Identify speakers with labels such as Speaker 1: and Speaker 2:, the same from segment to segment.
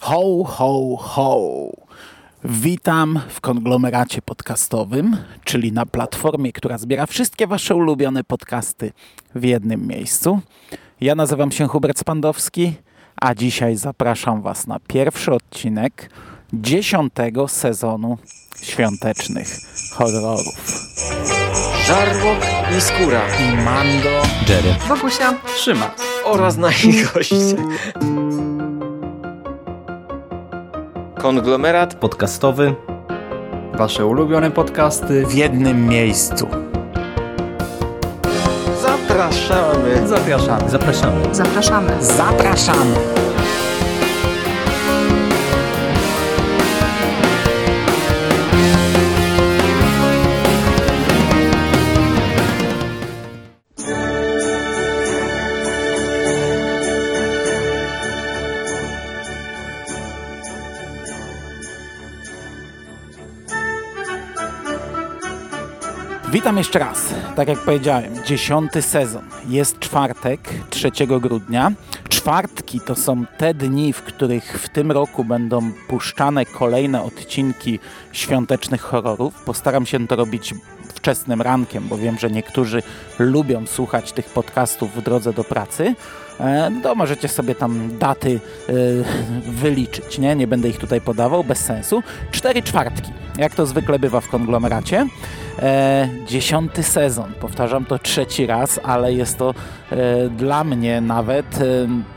Speaker 1: Ho, ho, ho. Witam w konglomeracie podcastowym, czyli na platformie, która zbiera wszystkie Wasze ulubione podcasty w jednym miejscu. Ja nazywam się Hubert Spandowski, a dzisiaj zapraszam Was na pierwszy odcinek dziesiątego sezonu świątecznych horrorów.
Speaker 2: Żarłok i Skóra
Speaker 1: I Mando
Speaker 3: Jerry.
Speaker 4: Wokusia,
Speaker 3: Trzyma.
Speaker 2: oraz nasi goście. Konglomerat
Speaker 3: Podcastowy.
Speaker 4: wasze ulubione podcasty.
Speaker 1: w jednym miejscu.
Speaker 2: zapraszamy.
Speaker 4: Zapraszamy.
Speaker 3: Zapraszamy.
Speaker 4: Zapraszamy.
Speaker 1: Zapraszamy! Witam jeszcze raz. Tak jak powiedziałem, dziesiąty sezon. Jest czwartek, 3 grudnia. Czwartki to są te dni, w których w tym roku będą puszczane kolejne odcinki świątecznych horrorów. Postaram się to robić wczesnym rankiem, bo wiem, że niektórzy lubią słuchać tych podcastów w drodze do pracy. E, To możecie sobie tam daty e, wyliczyć, nie? Nie będę ich tutaj podawał, bez sensu. Cztery czwartki, jak to zwykle bywa w konglomeracie. E, dziesiąty sezon, powtarzam to trzeci raz, ale jest to e, dla mnie nawet e,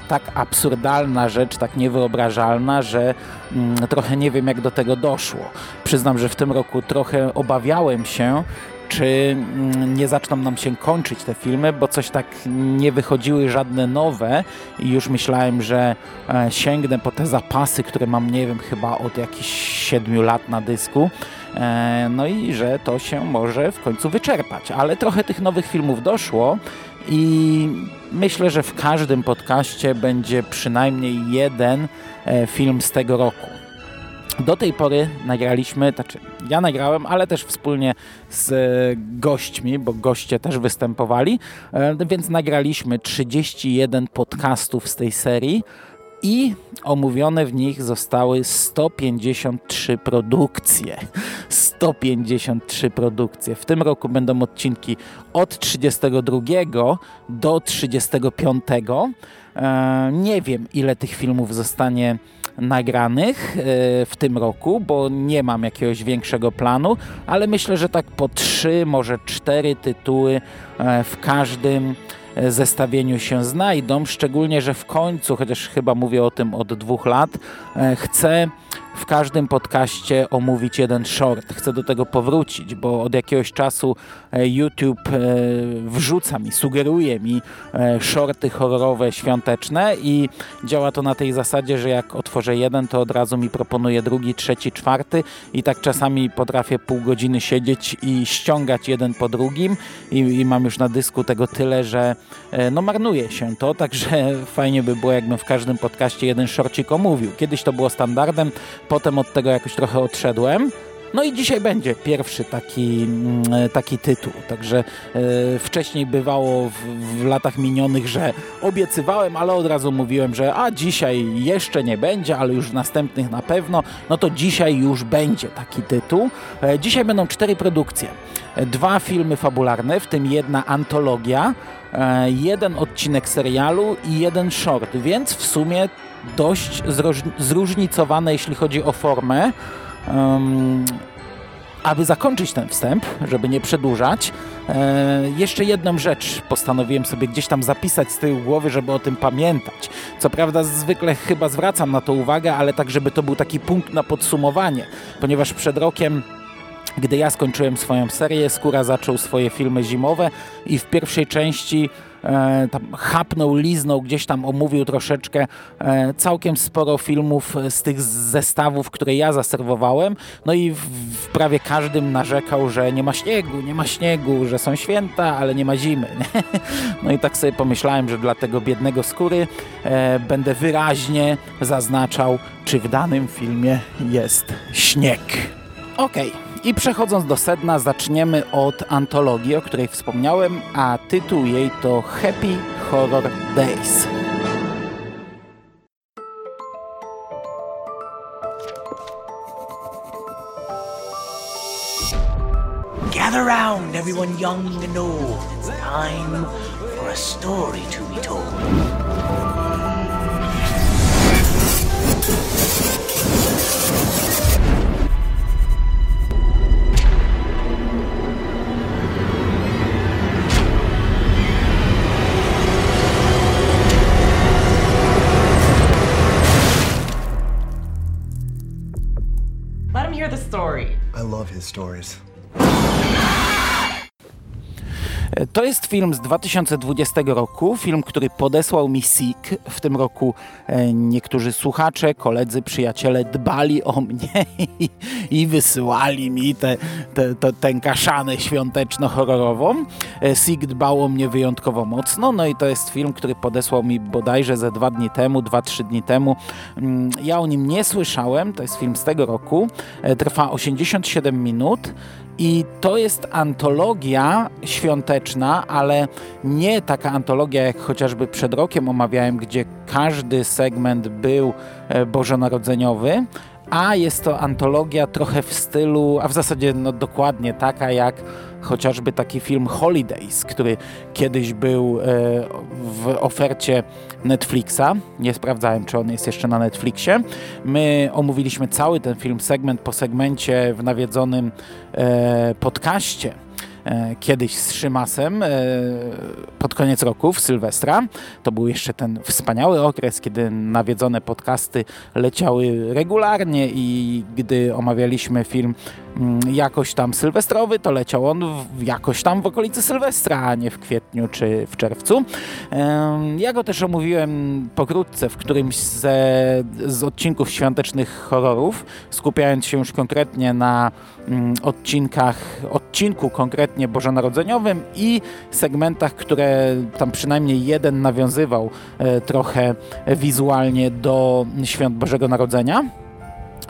Speaker 1: tak absurdalna rzecz, tak niewyobrażalna, że mm, trochę nie wiem jak do tego doszło. Przyznam, że w tym roku trochę obawiałem się, czy mm, nie zaczną nam się kończyć te filmy, bo coś tak nie wychodziły żadne nowe i już myślałem, że e, sięgnę po te zapasy, które mam, nie wiem, chyba od jakichś siedmiu lat na dysku. E, No i że to się może w końcu wyczerpać, ale trochę tych nowych filmów doszło i myślę, że w każdym podcaście będzie przynajmniej jeden e, film z tego roku. Do tej pory nagraliśmy, znaczy ja nagrałem, ale też wspólnie z e, gośćmi, bo goście też występowali, e, więc nagraliśmy 31 podcastów z tej serii i omówione w nich zostały 153 produkcje. 153 produkcje. W tym roku będą odcinki od 32 do 35. E, Nie wiem, ile tych filmów zostanie nagranych e, w tym roku, bo nie mam jakiegoś większego planu, ale myślę, że tak po trzy, może cztery tytuły e, w każdym e, zestawieniu się znajdą, szczególnie, że w końcu, chociaż chyba mówię o tym od dwóch lat, chcę w każdym podcaście omówić jeden short. Chcę do tego powrócić, bo od jakiegoś czasu e, YouTube e, wrzuca mi, sugeruje mi e, shorty horrorowe świąteczne i działa to na tej zasadzie, że jak otworzę jeden, to od razu mi proponuje drugi, trzeci, czwarty i tak czasami potrafię pół godziny siedzieć i ściągać jeden po drugim i, i mam już na dysku tego tyle, że no marnuje się to, także fajnie by było, jakbym w każdym podcaście jeden shorcik omówił. Kiedyś to było standardem, potem od tego jakoś trochę odszedłem. No i dzisiaj będzie pierwszy taki, mm, taki tytuł. Także e, wcześniej bywało w, w latach minionych, że obiecywałem, ale od razu mówiłem, że a dzisiaj jeszcze nie będzie, ale już w następnych na pewno. No to dzisiaj już będzie taki tytuł. E, dzisiaj będą cztery produkcje. E, Dwa filmy fabularne, w tym jedna antologia, e, jeden odcinek serialu i jeden short, więc w sumie dość zróżnicowane, jeśli chodzi o formę. Em, aby zakończyć ten wstęp, żeby nie przedłużać, e, jeszcze jedną rzecz postanowiłem sobie gdzieś tam zapisać z tyłu głowy, żeby o tym pamiętać. Co prawda zwykle chyba zwracam na to uwagę, ale tak, żeby to był taki punkt na podsumowanie, ponieważ przed rokiem gdy ja skończyłem swoją serię, Skóra zaczął swoje filmy zimowe i w pierwszej części tam chapnął, liznął, gdzieś tam omówił troszeczkę e, całkiem sporo filmów z tych zestawów, które ja zaserwowałem. No i w, prawie każdym narzekał, że nie ma śniegu, nie ma śniegu, że są święta, ale nie ma zimy. No i tak sobie pomyślałem, że dla tego biednego skóry e, będę wyraźnie zaznaczał, czy w danym filmie jest śnieg. Okej. I przechodząc do sedna, zaczniemy od antologii, o której wspomniałem, a tytuł jej to Happy Horror Days.
Speaker 3: Gather round, everyone young and old. Time for a story to be told.
Speaker 5: His stories.
Speaker 1: To jest film z 2020 roku, film, który podesłał mi SIK. W tym roku e, niektórzy słuchacze, koledzy, przyjaciele dbali o mnie i, i wysyłali mi tę te, te, tę kaszanę świąteczno-horrorową. E, SIK dbał o mnie wyjątkowo mocno, no i to jest film, który podesłał mi bodajże ze dwa dni temu, dwa, trzy dni temu. Mm, Ja o nim nie słyszałem, to jest film z tego roku. E, Trwa 87 minut. I to jest antologia świąteczna, ale nie taka antologia jak chociażby przed rokiem omawiałem, gdzie każdy segment był e, bożonarodzeniowy, a jest to antologia trochę w stylu, a w zasadzie no dokładnie taka jak chociażby taki film Holidays, który kiedyś był e, w ofercie Netflixa. Nie sprawdzałem, czy on jest jeszcze na Netflixie. My omówiliśmy cały ten film segment po segmencie w nawiedzonym e, podcaście kiedyś z Szymasem e, pod koniec roku, w Sylwestra. To był jeszcze ten wspaniały okres, kiedy nawiedzone podcasty leciały regularnie i gdy omawialiśmy film mm, jakoś tam sylwestrowy, to leciał on w, jakoś tam w okolicy Sylwestra, a nie w kwietniu czy w czerwcu. Ja go też omówiłem pokrótce w którymś ze, z odcinków świątecznych horrorów, skupiając się już konkretnie na odcinkach, odcinku konkretnie bożonarodzeniowym i segmentach, które tam przynajmniej jeden nawiązywał e, trochę wizualnie do świąt Bożego Narodzenia.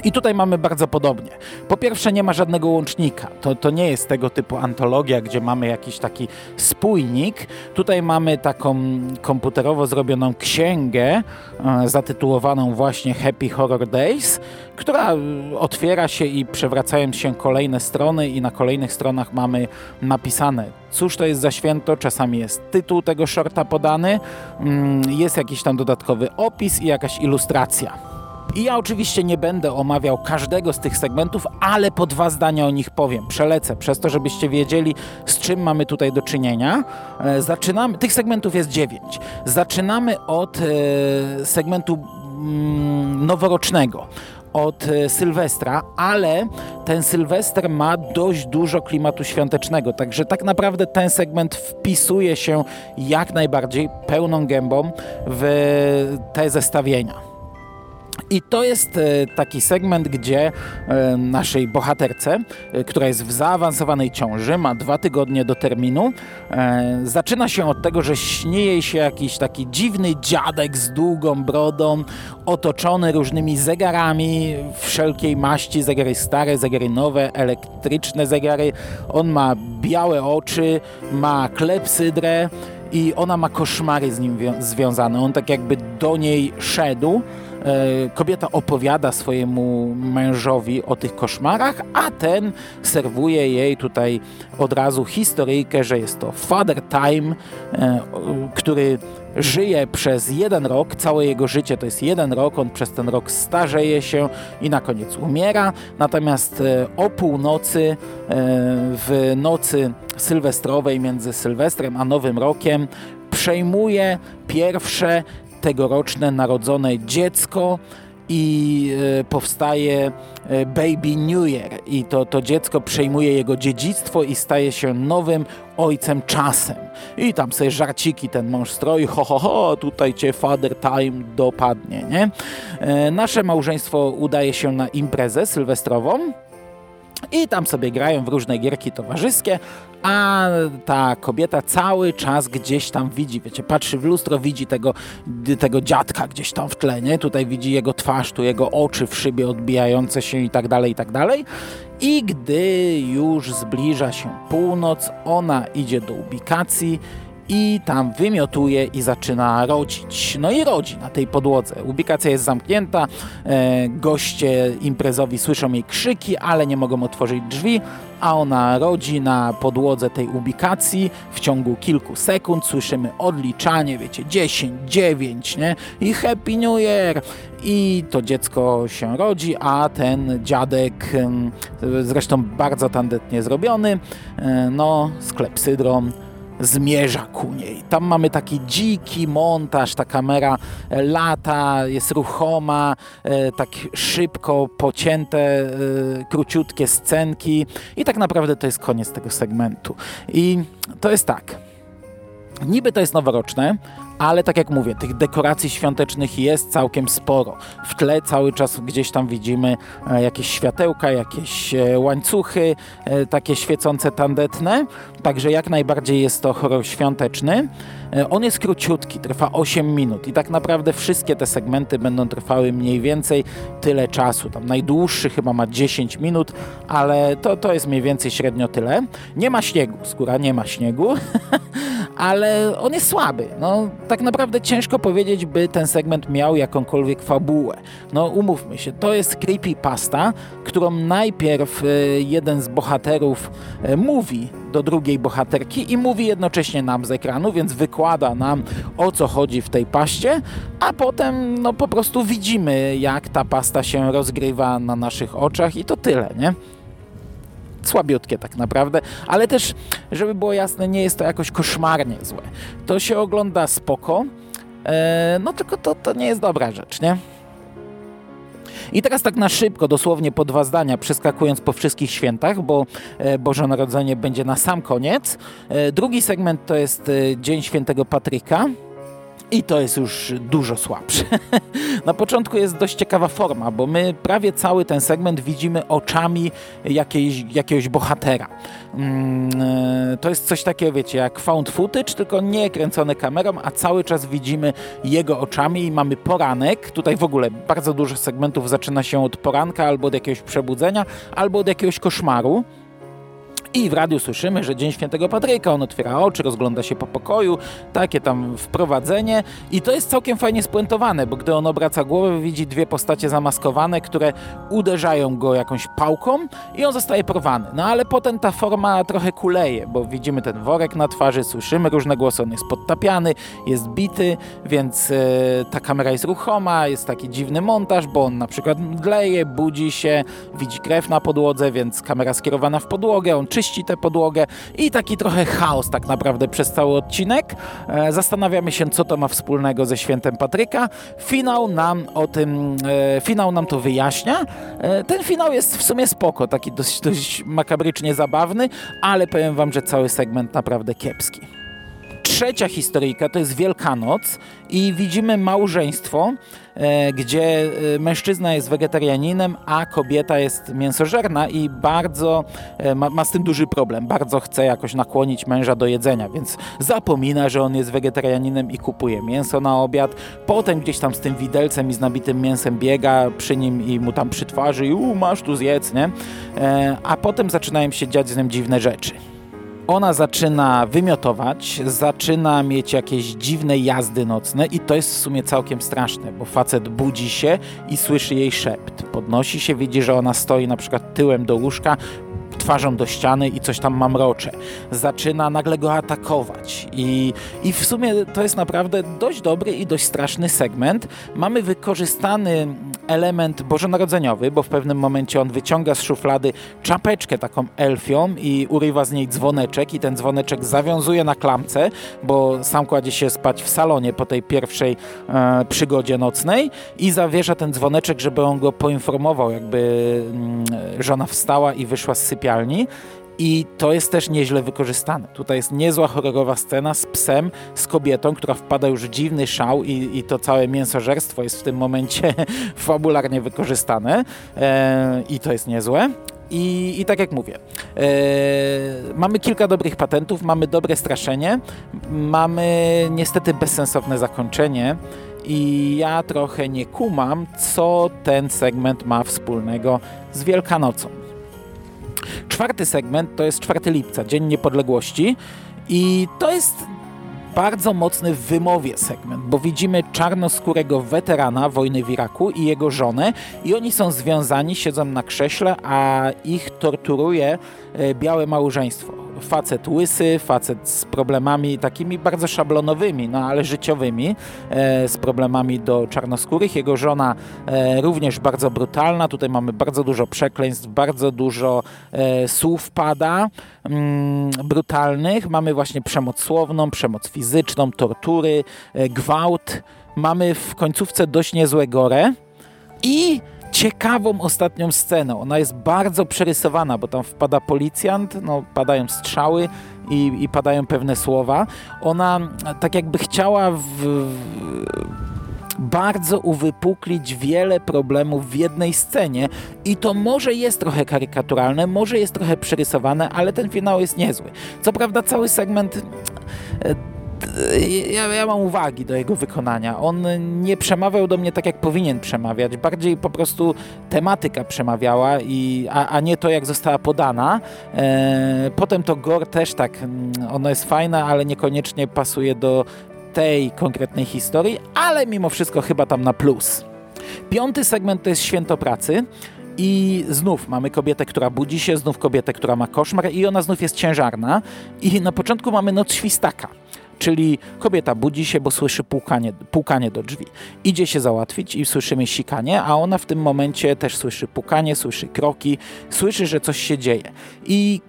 Speaker 1: I tutaj mamy bardzo podobnie. Po pierwsze, nie ma żadnego łącznika. To, to nie jest tego typu antologia, gdzie mamy jakiś taki spójnik. Tutaj mamy taką komputerowo zrobioną księgę e, zatytułowaną właśnie Happy Horror Days, która e, otwiera się i przewracają się kolejne strony i na kolejnych stronach mamy napisane cóż to jest za święto, czasami jest tytuł tego shorta podany, mm, jest jakiś tam dodatkowy opis i jakaś ilustracja. I ja oczywiście nie będę omawiał każdego z tych segmentów, ale po dwa zdania o nich powiem. Przelecę przez to, żebyście wiedzieli, z czym mamy tutaj do czynienia. E, Zaczynamy, tych segmentów jest dziewięć. Zaczynamy od e, segmentu mm, noworocznego od e, Sylwestra, ale ten Sylwester ma dość dużo klimatu świątecznego, także tak naprawdę ten segment wpisuje się jak najbardziej pełną gębą w te zestawienia. I to jest e, taki segment, gdzie e, naszej bohaterce, e, która jest w zaawansowanej ciąży, ma dwa tygodnie do terminu, zaczyna się od tego, że śni jej się jakiś taki dziwny dziadek z długą brodą, otoczony różnymi zegarami wszelkiej maści, zegary stare, zegary nowe, elektryczne zegary. On ma białe oczy, ma klepsydrę i ona ma koszmary z nim wią- związane. On tak jakby do niej szedł. E, Kobieta opowiada swojemu mężowi o tych koszmarach, a ten serwuje jej tutaj od razu historyjkę, że jest to Father Time, e, który żyje przez jeden rok, całe jego życie to jest jeden rok, on przez ten rok starzeje się i na koniec umiera. Natomiast e, o północy, w nocy sylwestrowej między Sylwestrem a Nowym Rokiem przejmuje pierwsze tegoroczne narodzone dziecko i e, powstaje e, Baby New Year i to, to dziecko przejmuje jego dziedzictwo i staje się nowym ojcem czasem. I tam sobie żarciki ten mąż stroi, ho, ho, ho, tutaj cię father time dopadnie, nie? E, Nasze małżeństwo udaje się na imprezę sylwestrową, i tam sobie grają w różne gierki towarzyskie, a ta kobieta cały czas gdzieś tam widzi, wiecie, patrzy w lustro, widzi tego, tego dziadka gdzieś tam w tle, nie? Tutaj widzi jego twarz, tu jego oczy w szybie odbijające się i tak dalej, i tak dalej. I gdy już zbliża się północ, ona idzie do ubikacji i tam wymiotuje i zaczyna rodzić. No i rodzi na tej podłodze. Ubikacja jest zamknięta, e, goście imprezowi słyszą jej krzyki, ale nie mogą otworzyć drzwi, a ona rodzi na podłodze tej ubikacji w ciągu kilku sekund. Słyszymy odliczanie, wiecie, 10, 9, nie? I Happy New Year! I to dziecko się rodzi, a ten dziadek, zresztą bardzo tandetnie zrobiony, e, no, z klepsydrą, zmierza ku niej. Tam mamy taki dziki montaż, ta kamera e, lata, jest ruchoma, e, tak szybko pocięte, e, króciutkie scenki i tak naprawdę to jest koniec tego segmentu. I to jest tak. Niby to jest noworoczne, ale tak jak mówię, tych dekoracji świątecznych jest całkiem sporo. W tle cały czas gdzieś tam widzimy e, jakieś światełka, jakieś e, łańcuchy, e, takie świecące tandetne, także jak najbardziej jest to horror świąteczny. On jest króciutki, trwa 8 minut i tak naprawdę wszystkie te segmenty będą trwały mniej więcej tyle czasu. Tam najdłuższy chyba ma 10 minut, ale to, to jest mniej więcej średnio tyle. Nie ma śniegu, skóra nie ma śniegu, ale on jest słaby. No, tak naprawdę ciężko powiedzieć, by ten segment miał jakąkolwiek fabułę. No umówmy się, to jest creepypasta, którą najpierw e, jeden z bohaterów e, mówi do drugiej bohaterki i mówi jednocześnie nam z ekranu, więc wykłada nam o co chodzi w tej paście, a potem no po prostu widzimy jak ta pasta się rozgrywa na naszych oczach i to tyle, nie? słabiutkie tak naprawdę, ale też, żeby było jasne, nie jest to jakoś koszmarnie złe. To się ogląda spoko, e, no tylko to, to nie jest dobra rzecz, nie? I teraz tak na szybko, dosłownie po dwa zdania, przeskakując po wszystkich świętach, bo e, Boże Narodzenie będzie na sam koniec. E, drugi segment to jest Dzień Świętego Patryka. I to jest już dużo słabsze. Na początku jest dość ciekawa forma, bo my prawie cały ten segment widzimy oczami jakiejś, jakiegoś bohatera. Mm, e, to jest coś takiego, wiecie, jak found footage, tylko nie kręcone kamerą, a cały czas widzimy jego oczami i mamy poranek. Tutaj w ogóle bardzo dużo segmentów zaczyna się od poranka albo od jakiegoś przebudzenia, albo od jakiegoś koszmaru. I w radiu słyszymy, że Dzień Świętego Patryka, on otwiera oczy, rozgląda się po pokoju, takie tam wprowadzenie. I to jest całkiem fajnie spuentowane, bo gdy on obraca głowę, widzi dwie postacie zamaskowane, które uderzają go jakąś pałką i on zostaje porwany. No ale potem ta forma trochę kuleje, bo widzimy ten worek na twarzy, słyszymy różne głosy, on jest podtapiany, jest bity, więc e, ta kamera jest ruchoma, jest taki dziwny montaż, bo on na przykład mdleje, budzi się, widzi krew na podłodze, więc kamera skierowana w podłogę, on czyści czyści tę podłogę i taki trochę chaos tak naprawdę przez cały odcinek. E, zastanawiamy się, co to ma wspólnego ze świętem Patryka. Finał nam o tym, e, finał nam to wyjaśnia. E, ten finał jest w sumie spoko, taki dość, dość makabrycznie zabawny, ale powiem wam, że cały segment naprawdę kiepski. Trzecia historyjka to jest Wielkanoc i widzimy małżeństwo, gdzie e, mężczyzna jest wegetarianinem, a kobieta jest mięsożerna i bardzo e, ma, ma, z tym duży problem. Bardzo chce jakoś nakłonić męża do jedzenia, więc zapomina, że on jest wegetarianinem i kupuje mięso na obiad. Potem gdzieś tam z tym widelcem i z nabitym mięsem biega przy nim i mu tam przytwarzy i u, masz tu zjedz, nie? A potem zaczynają się dziać z nim dziwne rzeczy ona zaczyna wymiotować, zaczyna mieć jakieś dziwne jazdy nocne i to jest w sumie całkiem straszne, bo facet budzi się i słyszy jej szept. Podnosi się, widzi, że ona stoi na przykład tyłem do łóżka, twarzą do ściany i coś tam mamrocze. Zaczyna nagle go atakować i, i w sumie to jest naprawdę dość dobry i dość straszny segment. Mamy wykorzystany element bożonarodzeniowy, bo w pewnym momencie on wyciąga z szuflady czapeczkę taką elfią i urywa z niej dzwoneczek i ten dzwoneczek zawiązuje na klamce, bo sam kładzie się spać w salonie po tej pierwszej e, przygodzie nocnej i zawiesza ten dzwoneczek, żeby on go poinformował, jakby mm, żona wstała i wyszła z sypialni i to jest też nieźle wykorzystane. Tutaj jest niezła horrorowa scena z psem, z kobietą, która wpada już w dziwny szał i, i to całe mięsożerstwo jest w tym momencie fabularnie wykorzystane e, i to jest niezłe. I, I, tak jak mówię, e, mamy kilka dobrych patentów, mamy dobre straszenie, mamy niestety bezsensowne zakończenie i ja trochę nie kumam, co ten segment ma wspólnego z Wielkanocą. Czwarty segment to jest 4 lipca, Dzień Niepodległości. I to jest bardzo mocny w wymowie segment, bo widzimy czarnoskórego weterana wojny w Iraku i jego żonę. I oni są związani, siedzą na krześle, a ich torturuje e, białe małżeństwo facet łysy, facet z problemami takimi bardzo szablonowymi, no ale życiowymi, e, z problemami do czarnoskórych. Jego żona e, również bardzo brutalna. Tutaj mamy bardzo dużo przekleństw, bardzo dużo e, słów pada mm, brutalnych. Mamy właśnie przemoc słowną, przemoc fizyczną, tortury, gwałt. Mamy w końcówce dość niezłe gore i ciekawą ostatnią sceną. Ona jest bardzo przerysowana, bo tam wpada policjant, no, padają strzały i, i padają pewne słowa. Ona tak jakby chciała w, w, bardzo uwypuklić wiele problemów w jednej scenie i to może jest trochę karykaturalne, może jest trochę przerysowane, ale ten finał jest niezły. Co prawda cały segment e, ja, ja, mam uwagi do jego wykonania. On nie przemawiał do mnie tak, jak powinien przemawiać. Bardziej po prostu tematyka przemawiała, i, a, a nie to, jak została podana. E, potem to gore też tak, mm, ono jest fajne, ale niekoniecznie pasuje do tej konkretnej historii, ale mimo wszystko chyba tam na plus. Piąty segment to jest Święto Pracy. I znów mamy kobietę, która budzi się, znów kobietę, która ma koszmar i ona znów jest ciężarna. I na początku mamy noc świstaka. Czyli kobieta budzi się, bo słyszy pukanie, pukanie do drzwi. Idzie się załatwić i słyszymy sikanie, a ona w tym momencie też słyszy pukanie, słyszy kroki, słyszy, że coś się dzieje. I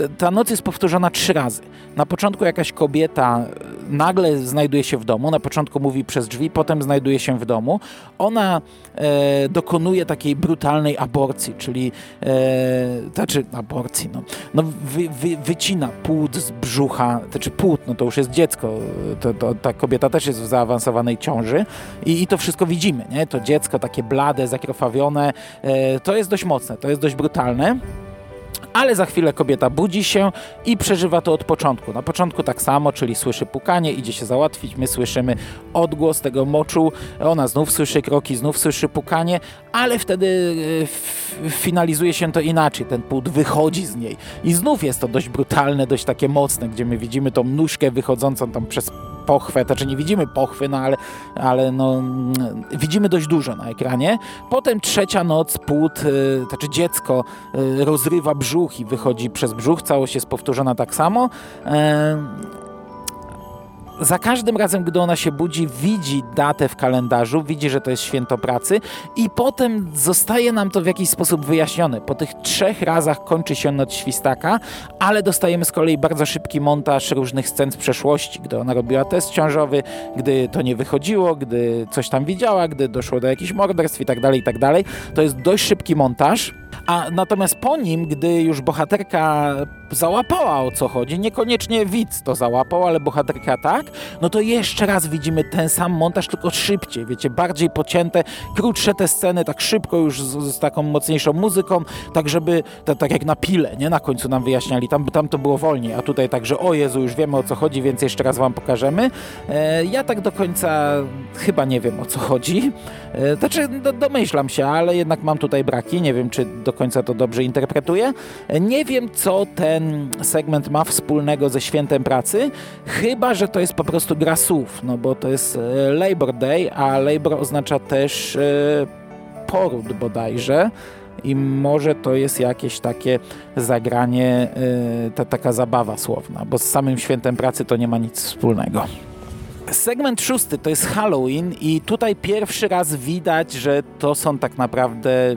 Speaker 1: e, ta noc jest powtórzona trzy razy. Na początku jakaś kobieta nagle znajduje się w domu, na początku mówi przez drzwi, potem znajduje się w domu. Ona e, dokonuje takiej brutalnej aborcji, czyli e, znaczy aborcji, no, no wy, wy, wycina płód z brzucha, znaczy płód, no to już jest dziecko, to, to, ta kobieta też jest w zaawansowanej ciąży i, i to wszystko widzimy, nie? To dziecko takie blade, zakrwawione, e, to jest dość mocne, to jest dość brutalne ale za chwilę kobieta budzi się i przeżywa to od początku. Na początku tak samo, czyli słyszy pukanie, idzie się załatwić, my słyszymy odgłos tego moczu, ona znów słyszy kroki, znów słyszy pukanie, ale wtedy e, finalizuje się to inaczej, ten płód wychodzi z niej. I znów jest to dość brutalne, dość takie mocne, gdzie my widzimy tą nóżkę wychodzącą tam przez pochwę, znaczy nie widzimy pochwy, no ale, ale no, widzimy dość dużo na ekranie. Potem trzecia noc, płód, y, znaczy dziecko y, rozrywa brzuch i wychodzi przez brzuch, całość jest powtórzona tak samo za każdym razem, gdy ona się budzi, widzi datę w kalendarzu, widzi, że to jest święto pracy i potem zostaje nam to w jakiś sposób wyjaśnione. Po tych trzech razach kończy się noc świstaka, ale dostajemy z kolei bardzo szybki montaż różnych scen z przeszłości, gdy ona robiła test ciążowy, gdy to nie wychodziło, gdy coś tam widziała, gdy doszło do jakichś morderstw i tak dalej, i tak dalej. To jest dość szybki montaż. A natomiast po nim, gdy już bohaterka załapała o co chodzi, niekoniecznie widz to załapał, ale bohaterka tak, no to jeszcze raz widzimy ten sam montaż, tylko szybciej, wiecie, bardziej pocięte, krótsze te sceny, tak szybko już z, z taką mocniejszą muzyką, tak żeby, to, tak jak na pile, nie, na końcu nam wyjaśniali, tam, tam to było wolniej, a tutaj także, o Jezu, już wiemy o co chodzi, więc jeszcze raz wam pokażemy. E, ja tak do końca chyba nie wiem o co chodzi, e, znaczy do, domyślam się, ale jednak mam tutaj braki, nie wiem czy do końca to dobrze interpretuję. E, nie wiem co ten ten segment ma wspólnego ze świętem pracy, chyba że to jest po prostu gra słów, no bo to jest e, Labor Day, a Labor oznacza też e, poród bodajże i może to jest jakieś takie zagranie, e, ta taka zabawa słowna, bo z samym świętem pracy to nie ma nic wspólnego. Segment szósty to jest Halloween i tutaj pierwszy raz widać, że to są tak naprawdę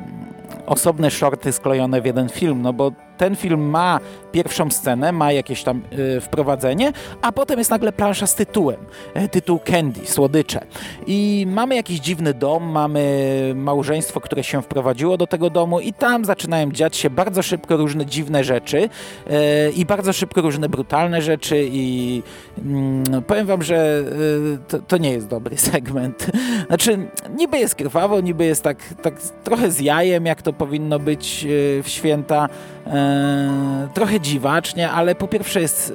Speaker 1: osobne shorty sklejone w jeden film, no bo ten film ma pierwszą scenę, ma jakieś tam y, wprowadzenie, a potem jest nagle plansza z tytułem. Y, tytuł Candy, słodycze. I mamy jakiś dziwny dom, mamy małżeństwo, które się wprowadziło do tego domu i tam zaczynają dziać się bardzo szybko różne dziwne rzeczy y, i bardzo szybko różne brutalne rzeczy i mm, powiem wam, że to, to, nie jest dobry segment. Znaczy, niby jest krwawo, niby jest tak, tak trochę z jajem, jak to powinno być w święta, E, trochę dziwacznie, ale po pierwsze jest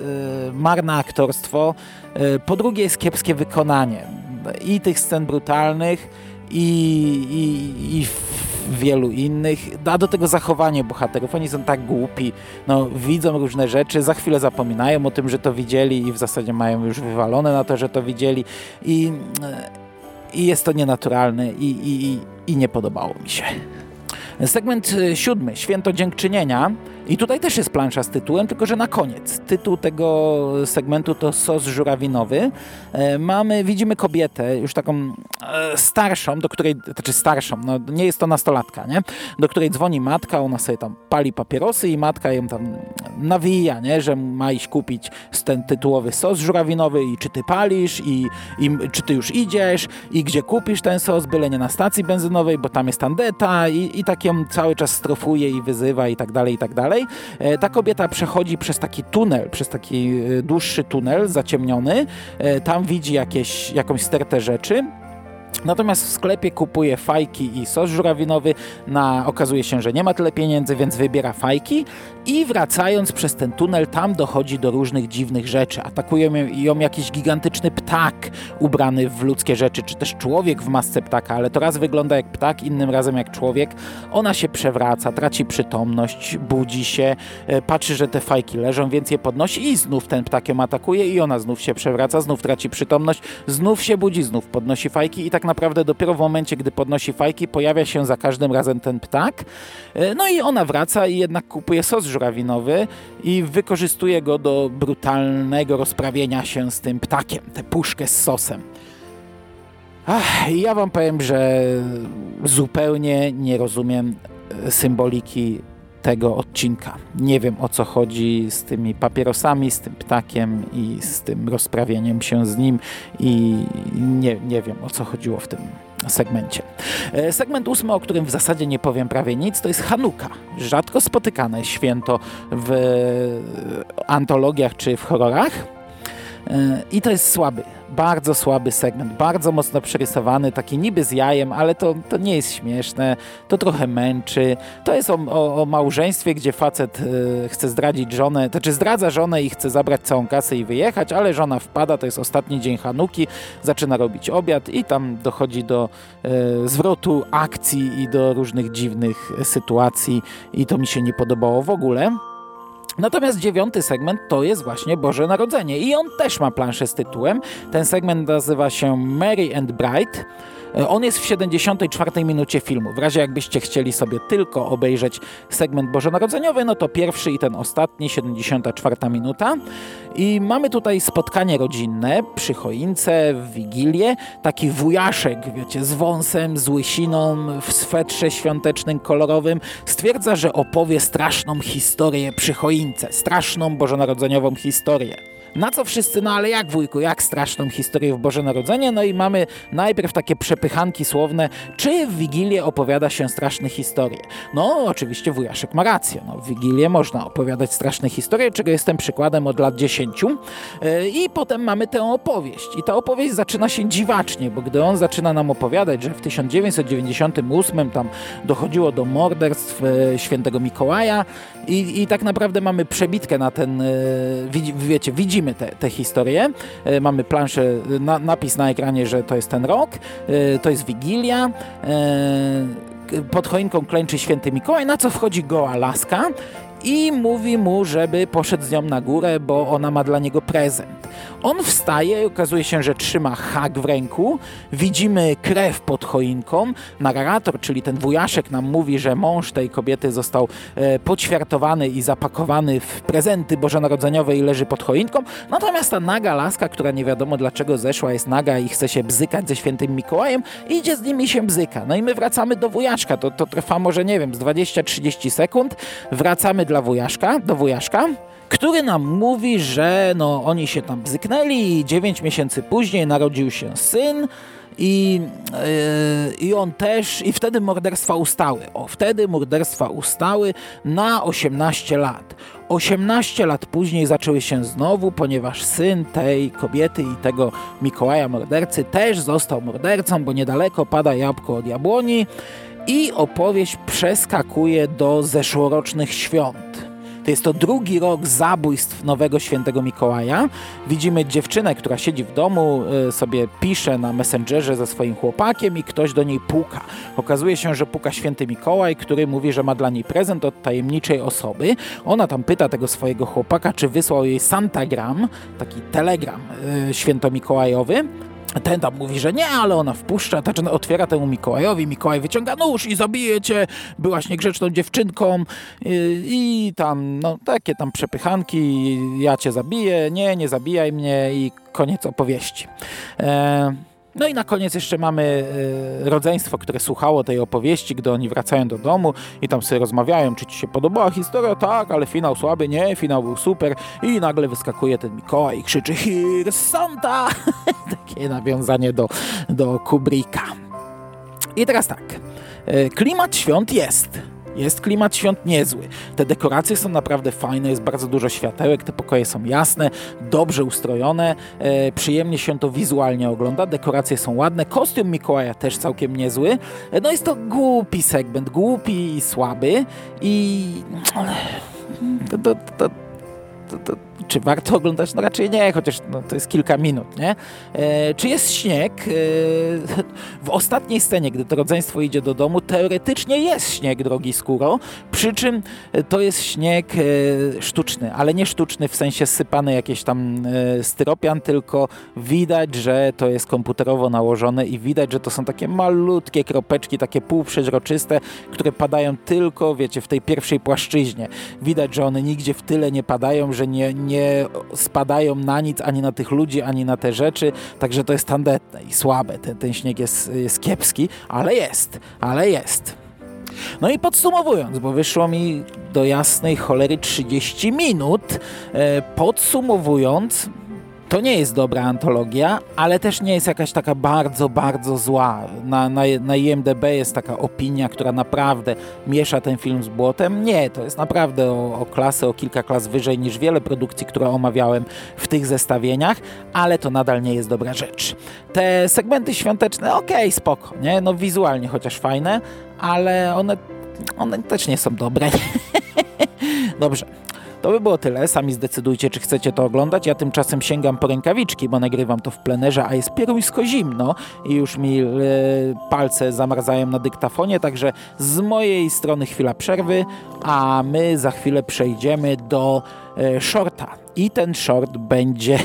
Speaker 1: e, marne aktorstwo, e, po drugie jest kiepskie wykonanie i tych scen brutalnych i, i, i wielu innych, a do tego zachowanie bohaterów. Oni są tak głupi, no, widzą różne rzeczy, za chwilę zapominają o tym, że to widzieli i w zasadzie mają już wywalone na to, że to widzieli i, i jest to nienaturalne i, i, i nie podobało mi się. Segment y, siódmy, Święto Dziękczynienia. I tutaj też jest plansza z tytułem, tylko że na koniec. Tytuł tego segmentu to sos żurawinowy. E, mamy, widzimy kobietę, już taką e, starszą, do której, znaczy starszą, no nie jest to nastolatka, nie? Do której dzwoni matka, ona sobie tam pali papierosy i matka ją tam nawija, nie? Że ma iść kupić ten tytułowy sos żurawinowy i czy ty palisz i, i czy ty już idziesz i gdzie kupisz ten sos, byle nie na stacji benzynowej, bo tam jest tandeta i, i tak ją cały czas strofuje i wyzywa i tak dalej, i tak dalej dalej. E, ta kobieta przechodzi przez taki tunel, przez taki e, dłuższy tunel zaciemniony. E, tam widzi jakieś, jakąś stertę rzeczy. Natomiast w sklepie kupuje fajki i sos żurawinowy. Na, okazuje się, że nie ma tyle pieniędzy, więc wybiera fajki i wracając przez ten tunel, tam dochodzi do różnych dziwnych rzeczy. Atakuje ją jakiś gigantyczny ptak ubrany w ludzkie rzeczy, czy też człowiek w masce ptaka, ale to raz wygląda jak ptak, innym razem jak człowiek. Ona się przewraca, traci przytomność, budzi się, e, patrzy, że te fajki leżą, więc je podnosi i znów ten ptak ją atakuje i ona znów się przewraca, znów traci przytomność, znów się budzi, znów podnosi fajki i tak naprawdę dopiero w momencie, gdy podnosi fajki, pojawia się za każdym razem ten ptak. E, no i ona wraca i jednak kupuje sos żurawinowy i wykorzystuje go do brutalnego rozprawienia się z tym ptakiem, tę puszkę z sosem. Ach, ja wam powiem, że zupełnie nie rozumiem e, symboliki tego odcinka. Nie wiem o co chodzi z tymi papierosami, z tym ptakiem i z tym rozprawieniem się z nim i nie, nie wiem o co chodziło w tym segmencie. E, segment ósmy, o którym w zasadzie nie powiem prawie nic, to jest Hanuka. Rzadko spotykane święto w antologiach czy w horrorach. E, I to jest słaby bardzo słaby segment, bardzo mocno przerysowany, taki niby z jajem, ale to, to nie jest śmieszne, to trochę męczy. To jest o, o, o małżeństwie, gdzie facet y, chce zdradzić żonę, to znaczy zdradza żonę i chce zabrać całą kasę i wyjechać, ale żona wpada, to jest ostatni dzień Hanuki, zaczyna robić obiad i tam dochodzi do y, zwrotu akcji i do różnych dziwnych sytuacji i to mi się nie podobało w ogóle. Natomiast dziewiąty segment to jest właśnie Boże Narodzenie i on też ma planszę z tytułem. Ten segment nazywa się Mary and Bright. E, on jest w 74 minucie filmu. W razie jakbyście chcieli sobie tylko obejrzeć segment bożonarodzeniowy, no to pierwszy i ten ostatni, 74 minuta. I mamy tutaj spotkanie rodzinne przy choince, w Wigilię. Taki wujaszek, wiecie, z wąsem, z łysiną, w swetrze świątecznym, kolorowym, stwierdza, że opowie straszną historię przy choince. Straszną bożonarodzeniową historię. Na co wszyscy, no ale jak wujku, jak straszną historię w Boże Narodzenie? No i mamy najpierw takie przepychanki słowne, czy w Wigilię opowiada się straszne historie? No oczywiście wujaszek ma rację, no w Wigilię można opowiadać straszne historie, czego jestem przykładem od lat 10. E, I potem mamy tę opowieść. I ta opowieść zaczyna się dziwacznie, bo gdy on zaczyna nam opowiadać, że w 1998 tam dochodziło do morderstw e, świętego Mikołaja i, i tak naprawdę mamy przebitkę na ten, e, wiecie, widzimy widzimy te historie. E, mamy planszę, na, napis na ekranie, że to jest ten rok, e, to jest Wigilia. E, pod choinką klęczy święty Mikołaj, na co wchodzi goła laska i mówi mu, żeby poszedł z nią na górę, bo ona ma dla niego prezent. On wstaje i okazuje się, że trzyma hak w ręku. Widzimy krew pod choinką. Narrator, czyli ten wujaszek nam mówi, że mąż tej kobiety został e, poćwiartowany i zapakowany w prezenty bożonarodzeniowe i leży pod choinką. Natomiast ta naga laska, która nie wiadomo dlaczego zeszła, jest naga i chce się bzykać ze świętym Mikołajem, idzie z nimi się bzyka. No i my wracamy do wujaszka. To, to trwa może, nie wiem, z 20-30 sekund. Wracamy dla wujaszka, do wujaszka który nam mówi, że no, oni się tam bzyknęli i 9 miesięcy później narodził się syn i, yy, i on też, i wtedy morderstwa ustały. O, wtedy morderstwa ustały na 18 lat. 18 lat później zaczęły się znowu, ponieważ syn tej kobiety i tego Mikołaja mordercy też został mordercą, bo niedaleko pada jabłko od jabłoni i opowieść przeskakuje do zeszłorocznych świąt To jest to drugi rok zabójstw nowego świętego Mikołaja. Widzimy dziewczynę, która siedzi w domu, y, sobie pisze na Messengerze ze swoim chłopakiem i ktoś do niej puka. Okazuje się, że puka święty Mikołaj, który mówi, że ma dla niej prezent od tajemniczej osoby. Ona tam pyta tego swojego chłopaka, czy wysłał jej Santagram, taki telegram y, świętomikołajowy. Ten tam mówi, że nie, ale ona wpuszcza, zaczyna, otwiera temu Mikołajowi, Mikołaj wyciąga nóż i zabije cię, byłaś niegrzeczną dziewczynką i, i tam, no, takie tam przepychanki, ja cię zabiję, nie, nie zabijaj mnie i koniec opowieści. E no i na koniec jeszcze mamy e, rodzeństwo, które słuchało tej opowieści, gdy oni wracają do domu i tam sobie rozmawiają, czy ci się podobała historia, tak, ale finał słaby, nie, finał był super i nagle wyskakuje ten Mikołaj i krzyczy Here's Santa! Takie nawiązanie do, do Kubricka. I teraz tak, e, klimat świąt jest jest klimat świąt niezły. Te dekoracje są naprawdę fajne, jest bardzo dużo światełek, te pokoje są jasne, dobrze ustrojone, e, przyjemnie się to wizualnie ogląda, dekoracje są ładne, kostium Mikołaja też całkiem niezły. E, no jest to głupi segment, głupi i słaby i... To, to, to, to, czy warto oglądać? No raczej nie, chociaż no, to jest kilka minut, nie? E, czy jest śnieg? E, w ostatniej scenie, gdy to rodzeństwo idzie do domu, teoretycznie jest śnieg, drogi skóro, przy czym to jest śnieg e, sztuczny, ale nie sztuczny w sensie sypany jakieś tam e, styropian, tylko widać, że to jest komputerowo nałożone i widać, że to są takie malutkie kropeczki, takie półprzeźroczyste, które padają tylko, wiecie, w tej pierwszej płaszczyźnie. Widać, że one nigdzie w tyle nie padają, że nie, nie spadają na nic, ani na tych ludzi, ani na te rzeczy, także to jest tandetne i słabe. Ten, ten śnieg jest, jest kiepski, ale jest, ale jest. No i podsumowując, bo wyszło mi do jasnej cholery 30 minut, e, podsumowując, to nie jest dobra antologia, ale też nie jest jakaś taka bardzo, bardzo zła. Na, na, na IMDB jest taka opinia, która naprawdę miesza ten film z błotem. Nie, to jest naprawdę o, o klasę, o kilka klas wyżej niż wiele produkcji, które omawiałem w tych zestawieniach, ale to nadal nie jest dobra rzecz. Te segmenty świąteczne, okej, okay, spoko, nie? No wizualnie chociaż fajne, ale one, one też nie są dobre. Dobrze. To by było tyle. Sami zdecydujcie, czy chcecie to oglądać. Ja tymczasem sięgam po rękawiczki, bo nagrywam to w plenerze, a jest pieruńsko zimno i już mi e, palce zamarzają na dyktafonie, także z mojej strony chwila przerwy, a my za chwilę przejdziemy do e, shorta. I ten short będzie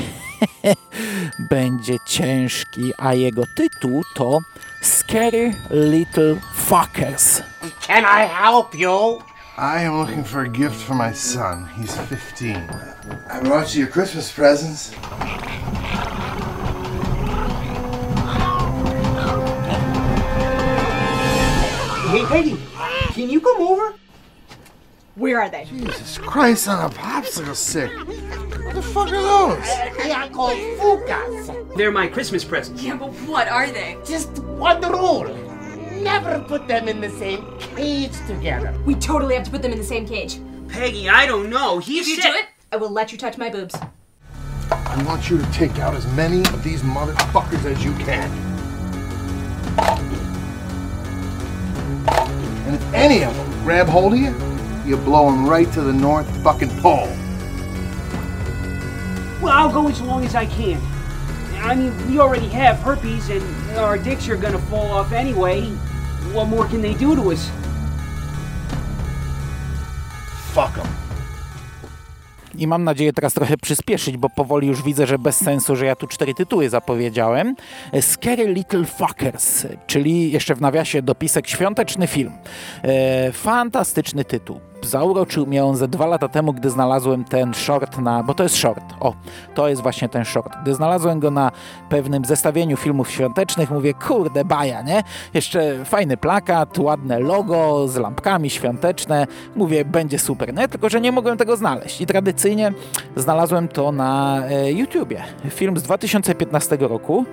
Speaker 1: będzie ciężki, a jego tytuł to Scary Little Fuckers.
Speaker 3: Can I help you?
Speaker 6: I am looking for a gift for my son. He's 15. I brought you your Christmas presents.
Speaker 5: Hey, Peggy, can you come over?
Speaker 7: Where are they?
Speaker 6: Jesus Christ on a popsicle stick. What the fuck are those?
Speaker 3: They are called fukas.
Speaker 5: They're my Christmas presents.
Speaker 7: Yeah, but what are they?
Speaker 3: Just one rule. Never put them in the same cage together.
Speaker 7: We totally have to put them in the same cage.
Speaker 5: Peggy, I don't know. He's
Speaker 7: If you do it, I will let you touch my boobs.
Speaker 6: I want you to take out as many of these motherfuckers as you can. And if any of them grab hold of you, you blow them right to the north fucking pole.
Speaker 5: Well, I'll go as long as I can. I mean, we already have herpes, and our dicks are gonna fall off anyway. What more can they do to us?
Speaker 6: Fuck them.
Speaker 1: I mam nadzieję teraz trochę przyspieszyć, bo powoli już widzę, że bez sensu, że ja tu cztery tytuły zapowiedziałem. Scary Little Fuckers, czyli jeszcze w nawiasie dopisek świąteczny film. E, fantastyczny tytuł. Zauroczył mnie on ze dwa lata temu, gdy znalazłem ten short na... bo to jest short. O, to jest właśnie ten short. Gdy znalazłem go na pewnym zestawieniu filmów świątecznych, mówię, kurde, baja, nie? Jeszcze fajny plakat, ładne logo z lampkami świąteczne. Mówię, będzie super, nie? Tylko, że nie mogłem tego znaleźć. I tradycyjnie znalazłem to na e, YouTubie. Film z 2015 roku,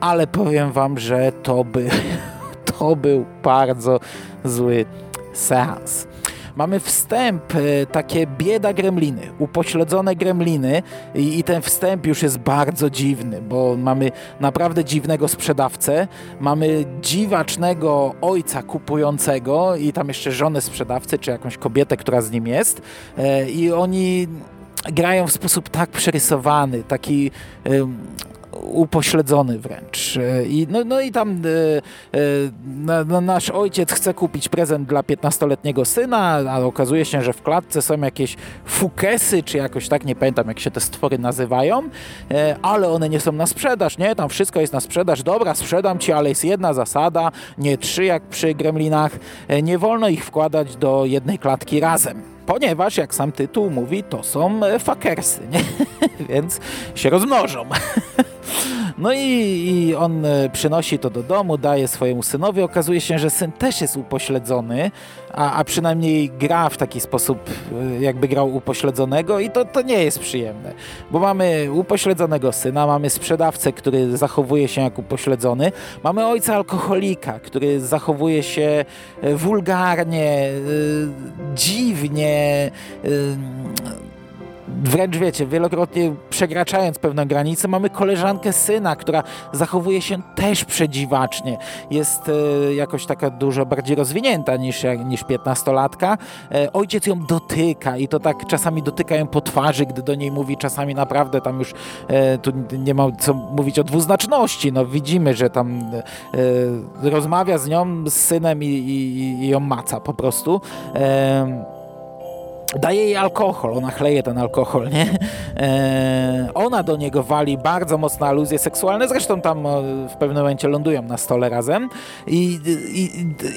Speaker 1: ale powiem wam, że to, by, to był bardzo zły seans. Mamy wstęp, e, takie bieda gremliny, upośledzone gremliny i, i ten wstęp już jest bardzo dziwny, bo mamy naprawdę dziwnego sprzedawcę, mamy dziwacznego ojca kupującego i tam jeszcze żonę sprzedawcy, czy jakąś kobietę, która z nim jest. E, i oni grają w sposób tak przerysowany, taki upośledzony wręcz. E, I, no, no i tam e, no, nasz ojciec chce kupić prezent dla 15-letniego syna, a okazuje się, że w klatce są jakieś fukesy, czy jakoś tak, nie pamiętam jak się te stwory nazywają, e, ale one nie są na sprzedaż, nie? Tam wszystko jest na sprzedaż. Dobra, sprzedam ci, ale jest jedna zasada, nie trzy jak przy gremlinach. Nie wolno ich wkładać do jednej klatki razem ponieważ, jak sam tytuł mówi, to są fakersy, więc się rozmnożą. No i, i, on e, przynosi to do domu, daje swojemu synowi. Okazuje się, że syn też jest upośledzony, a, a przynajmniej gra w taki sposób, e, jakby grał upośledzonego i to, to nie jest przyjemne. Bo mamy upośledzonego syna, mamy sprzedawcę, który zachowuje się jak upośledzony, mamy ojca alkoholika, który zachowuje się wulgarnie, dziwnie, wręcz wiecie, wielokrotnie przekraczając pewną granicę, mamy koleżankę syna, która zachowuje się też przedziwacznie. Jest e, jakoś taka dużo bardziej rozwinięta niż, niż 15-latka. E, ojciec ją dotyka i to tak czasami dotyka ją po twarzy, gdy do niej mówi, czasami naprawdę tam już e, tu nie ma co mówić o dwuznaczności. No widzimy, że tam e, rozmawia z nią, z synem i, i, i ją maca po prostu. E, daje jej alkohol, ona chleje ten alkohol, nie? E, ona do niego wali bardzo mocne aluzje seksualne, zresztą tam w pewnym momencie lądują na stole razem i, i,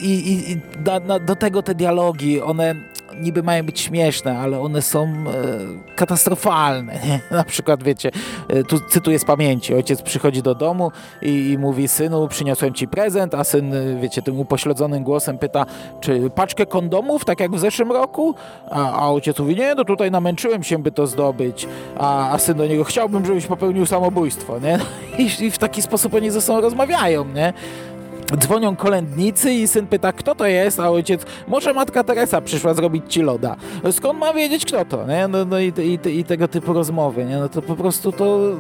Speaker 1: i, i do, do tego te dialogi, one niby mają być śmieszne, ale one są e, katastrofalne. Na przykład, wiecie, e, tu cytuję z pamięci, ojciec przychodzi do domu i, i, mówi, synu, przyniosłem ci prezent, a syn, e, wiecie, tym upośledzonym głosem pyta, czy paczkę kondomów, tak jak w zeszłym roku? A, a ojciec mówi, nie, no tutaj namęczyłem się, by to zdobyć. A, a syn do niego, chciałbym, żebyś popełnił samobójstwo, nie? I, I w taki sposób oni ze sobą rozmawiają, nie? Dzwonią kolędnicy i syn pyta, kto to jest, a ojciec, może matka Teresa przyszła zrobić ci loda. Skąd ma wiedzieć, kto to? Nie? No, no i, i, i, tego typu rozmowy. Nie? No to po prostu to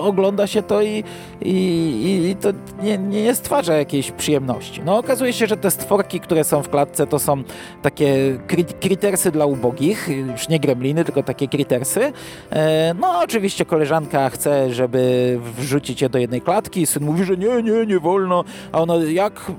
Speaker 1: ogląda się to i, i, i to nie, nie stwarza jakiejś przyjemności. No okazuje się, że te stworki, które są w klatce, to są takie kritersy dla ubogich, już nie gremliny, tylko takie kritersy. E, no oczywiście koleżanka chce, żeby wrzucić je do jednej klatki, syn mówi, że nie, nie, nie wolno, a ono jak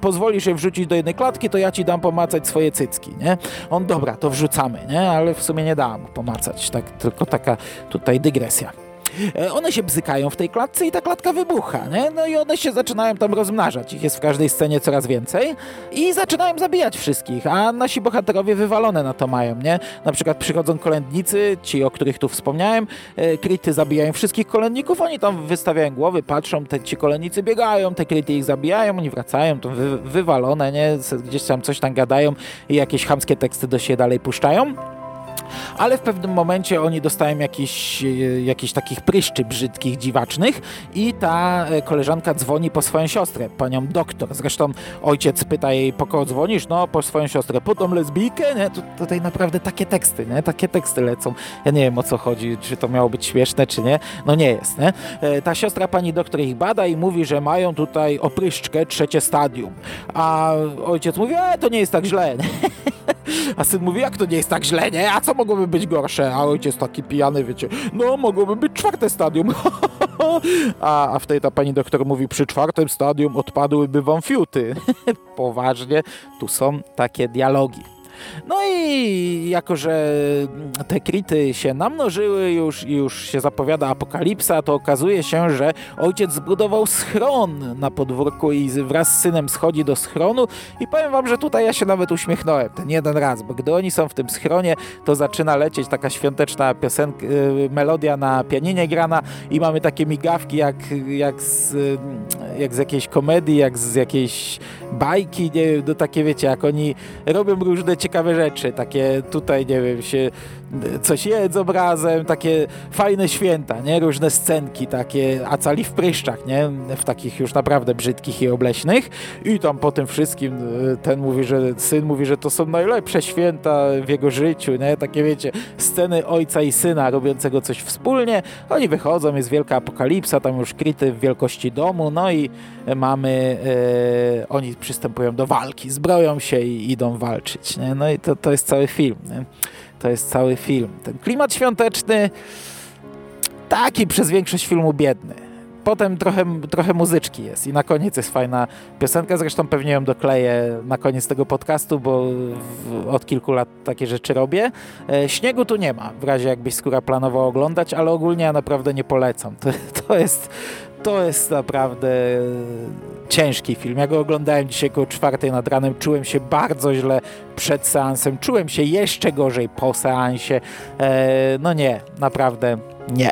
Speaker 1: pozwolisz je wrzucić do jednej klatki, to ja ci dam pomacać swoje cycki, nie? On, dobra, to wrzucamy, nie? Ale w sumie nie dam pomacać, tak, tylko taka tutaj dygresja. E, one się bzykają w tej klatce i ta klatka wybucha, nie? No i one się zaczynają tam rozmnażać. Ich jest w każdej scenie coraz więcej i zaczynają zabijać wszystkich, a nasi bohaterowie wywalone na to mają, nie? Na przykład przychodzą kolędnicy, ci, o których tu wspomniałem, e, kryty zabijają wszystkich kolędników, oni tam wystawiają głowy, patrzą, te, ci kolędnicy biegają, te kryty ich zabijają, oni wracają, to wy, wywalone, nie? Gdzieś tam coś tam gadają i jakieś chamskie teksty do siebie dalej puszczają ale w pewnym momencie oni dostają jakiś, e, jakichś takich pryszczy brzydkich, dziwacznych i ta e, koleżanka dzwoni po swoją siostrę, panią doktor. Zresztą ojciec pyta jej, po kogo dzwonisz? No, po swoją siostrę. Po tą lesbijkę? Nie? Tutaj naprawdę takie teksty, nie? Takie teksty lecą. Ja nie wiem, o co chodzi, czy to miało być śmieszne, czy nie. No nie jest, nie? E, ta siostra pani doktor ich bada i mówi, że mają tutaj opryszczkę, trzecie stadium. A ojciec mówi, e, to nie jest tak źle. A syn mówi, jak to nie jest tak źle, nie? A co mogłoby być gorsze? A ojciec taki pijany, wiecie, no mogłoby być czwarte stadium. a, a wtedy ta pani doktor mówi, przy czwartym stadium odpadłyby wam fiuty. Poważnie, tu są takie dialogi. No i jako, że te krity się namnożyły już już się zapowiada apokalipsa, to okazuje się, że ojciec zbudował schron na podwórku i wraz z synem schodzi do schronu. I powiem wam, że tutaj ja się nawet uśmiechnąłem ten jeden raz, bo gdy oni są w tym schronie, to zaczyna lecieć taka świąteczna piosenka, y, melodia na pianinie grana i mamy takie migawki jak, jak, z, jak z jakiejś komedii, jak z jakiejś bajki, nie wiem, no takie wiecie, jak oni robią różne ciekawe ciekawe rzeczy, takie tutaj, nie wiem, się coś jedzą razem, takie fajne święta, nie? Różne scenki takie, a cali w pryszczach, nie? W takich już naprawdę brzydkich i obleśnych i tam po tym wszystkim e, ten mówi, że syn mówi, że to są najlepsze święta w jego życiu, nie? Takie wiecie, sceny ojca i syna robiącego coś wspólnie, oni wychodzą, jest wielka apokalipsa, tam już kryty w wielkości domu, no i mamy, e, oni przystępują do walki, zbroją się i idą walczyć, nie? No i to, to jest cały film, nie? To jest cały film. Ten klimat świąteczny taki przez większość filmu biedny. Potem trochę, trochę muzyczki jest i na koniec jest fajna piosenka, zresztą pewnie ją dokleję na koniec tego podcastu, bo w, od kilku lat takie rzeczy robię. E, śniegu tu nie ma, w razie jakbyś skóra planował oglądać, ale ogólnie ja naprawdę nie polecam. To, to jest to jest naprawdę ciężki film. Ja go oglądałem dzisiaj około czwartej nad ranem, czułem się bardzo źle przed seansem, czułem się jeszcze gorzej po seansie. E, no nie, naprawdę nie.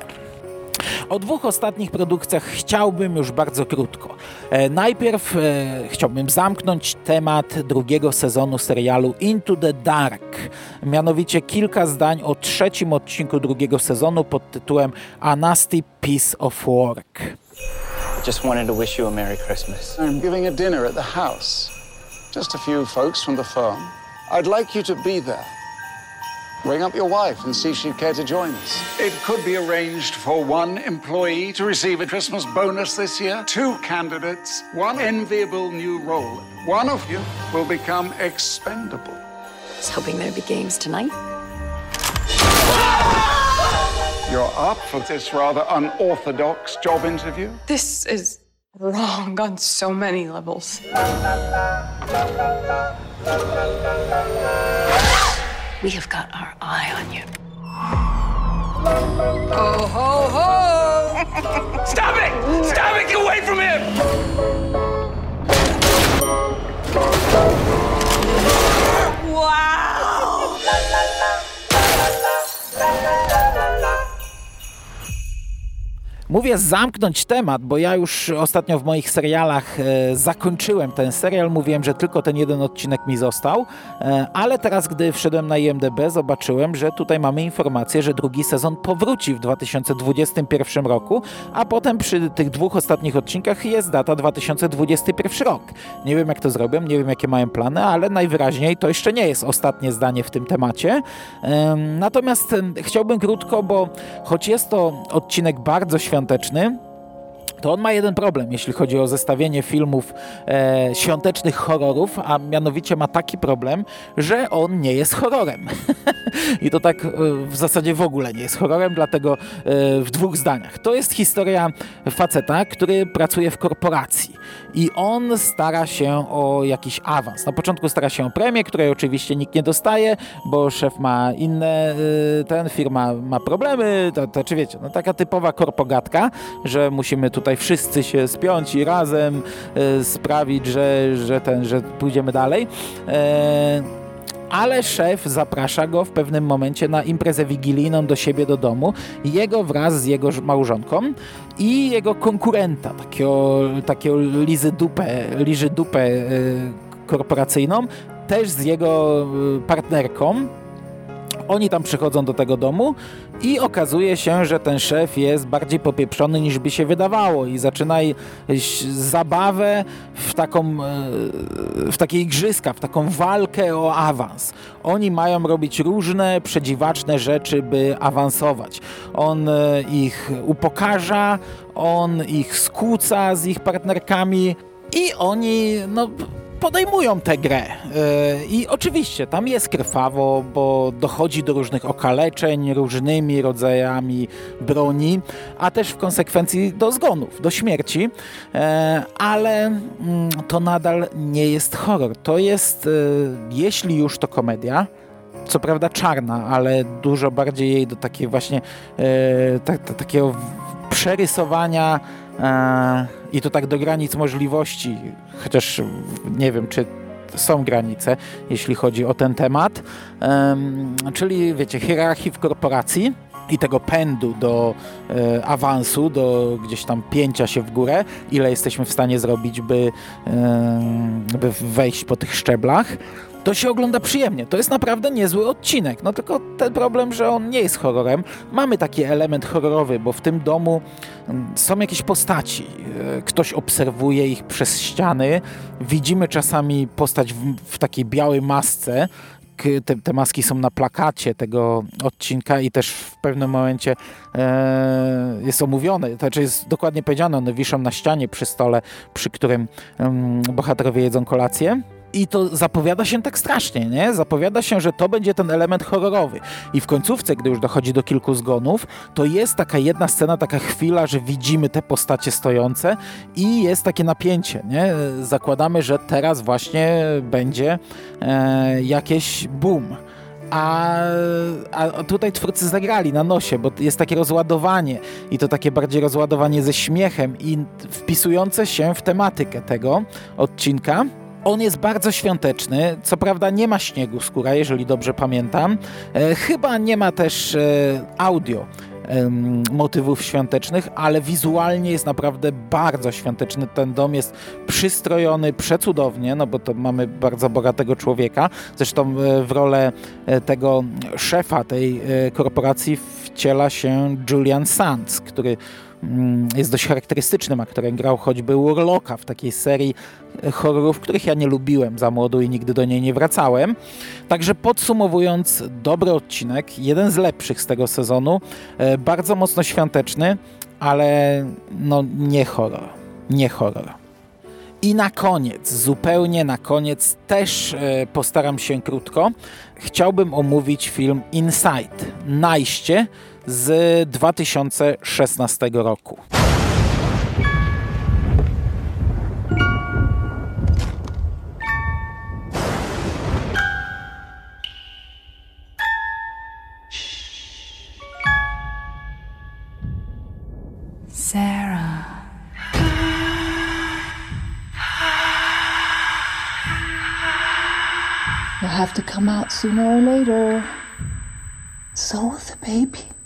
Speaker 1: O dwóch ostatnich produkcjach chciałbym już bardzo krótko. E, najpierw e, chciałbym zamknąć temat drugiego sezonu serialu Into the Dark. Mianowicie kilka zdań o trzecim odcinku drugiego sezonu pod tytułem A Nasty Piece of Work.
Speaker 8: I just wanted to wish you a Merry Christmas.
Speaker 9: I'm giving a dinner at the house. Just a few folks from the firm. I'd like you to be there. Ring up your wife and see if she'd care to join us. It could be arranged for one employee to receive a Christmas bonus this year, two candidates, one enviable new role. One of you will become expendable.
Speaker 10: I was hoping there'd be games tonight.
Speaker 9: You're up for this rather unorthodox job interview?
Speaker 10: This is wrong on so many levels. We have got our eye on you.
Speaker 3: Ho, ho, ho! Stop it! Stop it! Get away from him! Wow!
Speaker 1: Mówię zamknąć temat, bo ja już ostatnio w moich serialach e, zakończyłem ten serial. Mówiłem, że tylko ten jeden odcinek mi został, e, ale teraz, gdy wszedłem na IMDb, zobaczyłem, że tutaj mamy informację, że drugi sezon powróci w 2021 roku, a potem przy tych dwóch ostatnich odcinkach jest data 2021 rok. Nie wiem, jak to zrobią, nie wiem, jakie mają plany, ale najwyraźniej to jeszcze nie jest ostatnie zdanie w tym temacie. E, natomiast chciałbym krótko, bo choć jest to odcinek bardzo świąteczny, świąteczny, to on ma jeden problem, jeśli chodzi o zestawienie filmów e, świątecznych horrorów, a mianowicie ma taki problem, że on nie jest horrorem. I to tak e, w zasadzie w ogóle nie jest horrorem, dlatego e, w dwóch zdaniach. To jest historia faceta, który pracuje w korporacji i on stara się o jakiś awans. Na początku stara się o premię, której oczywiście nikt nie dostaje, bo szef ma inne, e, ten firma ma problemy, to, to czy wiecie, no taka typowa korpogatka, że musimy tutaj wszyscy się spiąć i razem e, sprawić, że, że, ten, że pójdziemy dalej. E, ale szef zaprasza go w pewnym momencie na imprezę wigilijną do siebie do domu, jego wraz z jego małżonką i jego konkurenta, takiego, takiego lizy dupę, liży dupę e, korporacyjną, też z jego partnerką, oni tam przychodzą do tego domu i okazuje się, że ten szef jest bardziej popieprzony niż by się wydawało i zaczyna zabawę w taką e, w takie igrzyska, w taką walkę o awans. Oni mają robić różne przedziwaczne rzeczy, by awansować. On e, ich upokarza, on ich skłóca z ich partnerkami i oni no podejmują tę grę. Yy, I oczywiście tam jest krwawo, bo dochodzi do różnych okaleczeń różnymi rodzajami broni, a też w konsekwencji do zgonów, do śmierci, yy, ale mm, to nadal nie jest horror. To jest, yy, jeśli już to komedia, co prawda czarna, ale dużo bardziej jej do takiej właśnie takiego przerysowania i to tak do granic możliwości, chociaż nie wiem, czy są granice, jeśli chodzi o ten temat, czyli wiecie, hierarchii w korporacji i tego pędu do e, awansu, do gdzieś tam pięcia się w górę, ile jesteśmy w stanie zrobić, by, e, by wejść po tych szczeblach. To się ogląda przyjemnie. To jest naprawdę niezły odcinek. No tylko ten problem, że on nie jest horrorem. Mamy taki element horrorowy, bo w tym domu mm, są jakieś postaci. E, ktoś obserwuje ich przez ściany. Widzimy czasami postać w, w takiej białej masce, te, te, maski są na plakacie tego odcinka i też w pewnym momencie e, jest omówione, to znaczy jest dokładnie powiedziane, one wiszą na ścianie przy stole, przy którym um, bohaterowie jedzą kolację. I to zapowiada się tak strasznie, nie? Zapowiada się, że to będzie ten element horrorowy. I w końcówce, gdy już dochodzi do kilku zgonów, to jest taka jedna scena, taka chwila, że widzimy te postacie stojące i jest takie napięcie, nie? Zakładamy, że teraz właśnie będzie e, jakieś boom. A, a tutaj twórcy zagrali na nosie, bo jest takie rozładowanie i to takie bardziej rozładowanie ze śmiechem i wpisujące się w tematykę tego odcinka. On jest bardzo świąteczny. Co prawda nie ma śniegu skóra, jeżeli dobrze pamiętam. E, chyba nie ma też e, audio motywów świątecznych, ale wizualnie jest naprawdę bardzo świąteczny. Ten dom jest przystrojony przecudownie, no bo to mamy bardzo bogatego człowieka. Zresztą e, w rolę tego szefa tej korporacji wciela się Julian Sands, który jest dość charakterystycznym aktorem. Grał choćby Urloka w takiej serii horrorów, których ja nie lubiłem za młodu i nigdy do niej nie wracałem. Także podsumowując, dobry odcinek, jeden z lepszych z tego sezonu, e, bardzo mocno świąteczny, ale no nie horror, nie horror. I na koniec, zupełnie na koniec, też e, postaram się krótko. Chciałbym omówić film Inside, Najście z 2016 roku.
Speaker 11: Sarah. You'll have to come out sooner or later. So the baby.